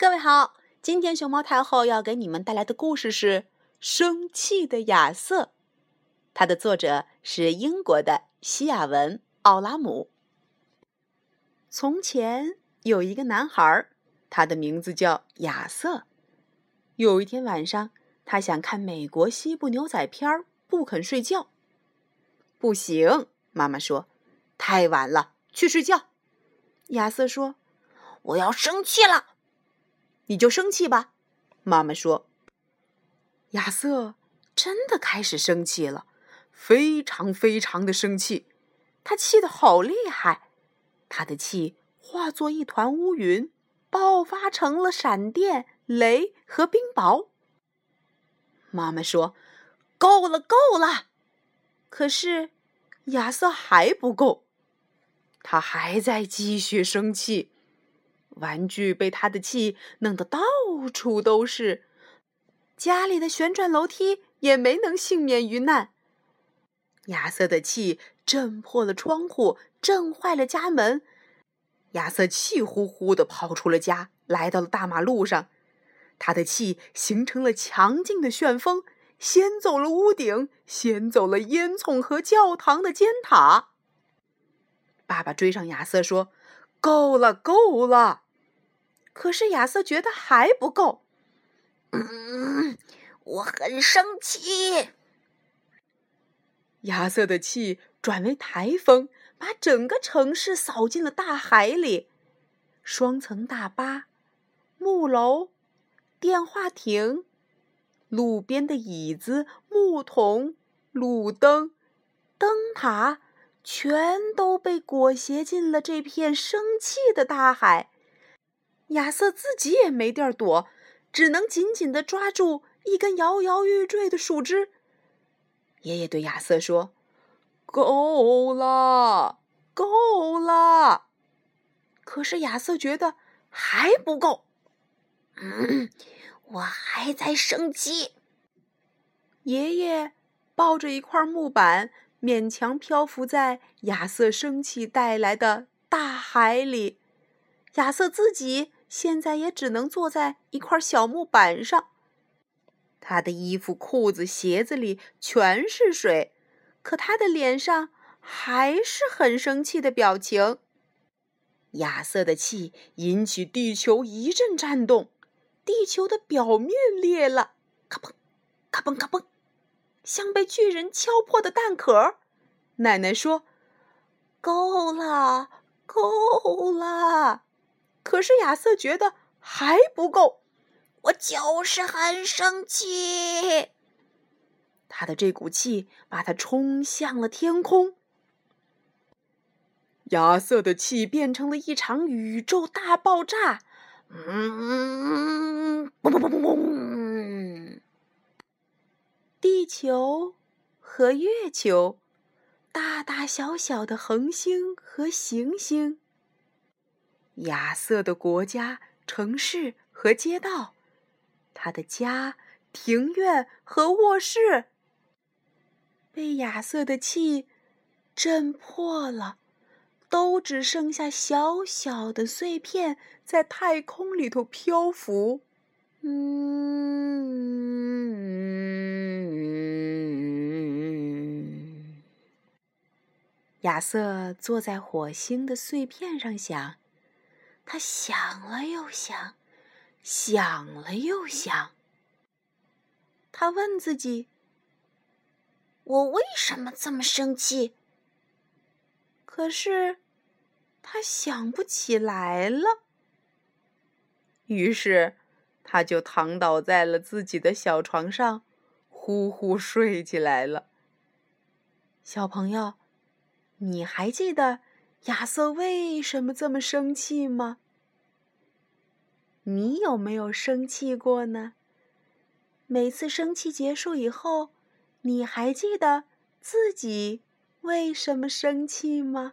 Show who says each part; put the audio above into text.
Speaker 1: 各位好，今天熊猫太后要给你们带来的故事是《生气的亚瑟》，它的作者是英国的西雅文·奥拉姆。从前有一个男孩，他的名字叫亚瑟。有一天晚上，他想看美国西部牛仔片，不肯睡觉。不行，妈妈说，太晚了，去睡觉。亚瑟说：“
Speaker 2: 我要生气了。”
Speaker 1: 你就生气吧，妈妈说。亚瑟真的开始生气了，非常非常的生气，他气得好厉害，他的气化作一团乌云，爆发成了闪电、雷和冰雹。妈妈说：“够了，够了。”可是亚瑟还不够，他还在继续生气。玩具被他的气弄得到处都是，家里的旋转楼梯也没能幸免于难。亚瑟的气震破了窗户，震坏了家门。亚瑟气呼呼地跑出了家，来到了大马路上。他的气形成了强劲的旋风，掀走了屋顶，掀走了烟囱和教堂的尖塔。爸爸追上亚瑟说：“够了，够了！”可是亚瑟觉得还不够，
Speaker 2: 嗯，我很生气。
Speaker 1: 亚瑟的气转为台风，把整个城市扫进了大海里。双层大巴、木楼、电话亭、路边的椅子、木桶、路灯、灯塔，全都被裹挟进了这片生气的大海。亚瑟自己也没地儿躲，只能紧紧地抓住一根摇摇欲坠的树枝。爷爷对亚瑟说：“够了，够了。”可是亚瑟觉得还不够。
Speaker 2: 嗯，我还在生气。
Speaker 1: 爷爷抱着一块木板，勉强漂浮在亚瑟生气带来的大海里。亚瑟自己。现在也只能坐在一块小木板上。他的衣服、裤子、鞋子里全是水，可他的脸上还是很生气的表情。亚瑟的气引起地球一阵颤动，地球的表面裂了，咔嘣，咔嘣，咔嘣，像被巨人敲破的蛋壳。奶奶说：“够了，够了。”可是亚瑟觉得还不够，
Speaker 2: 我就是很生气。
Speaker 1: 他的这股气把他冲向了天空。亚瑟的气变成了一场宇宙大爆炸，嗯，嘣嘣嘣嘣嘣！地球和月球，大大小小的恒星和行星。亚瑟的国家、城市和街道，他的家、庭院和卧室，被亚瑟的气震破了，都只剩下小小的碎片在太空里头漂浮。嗯，亚瑟坐在火星的碎片上想。他想了又想，想了又想。他问自己：“
Speaker 2: 我为什么这么生气？”
Speaker 1: 可是他想不起来了。于是他就躺倒在了自己的小床上，呼呼睡起来了。小朋友，你还记得？亚瑟为什么这么生气吗？你有没有生气过呢？每次生气结束以后，你还记得自己为什么生气吗？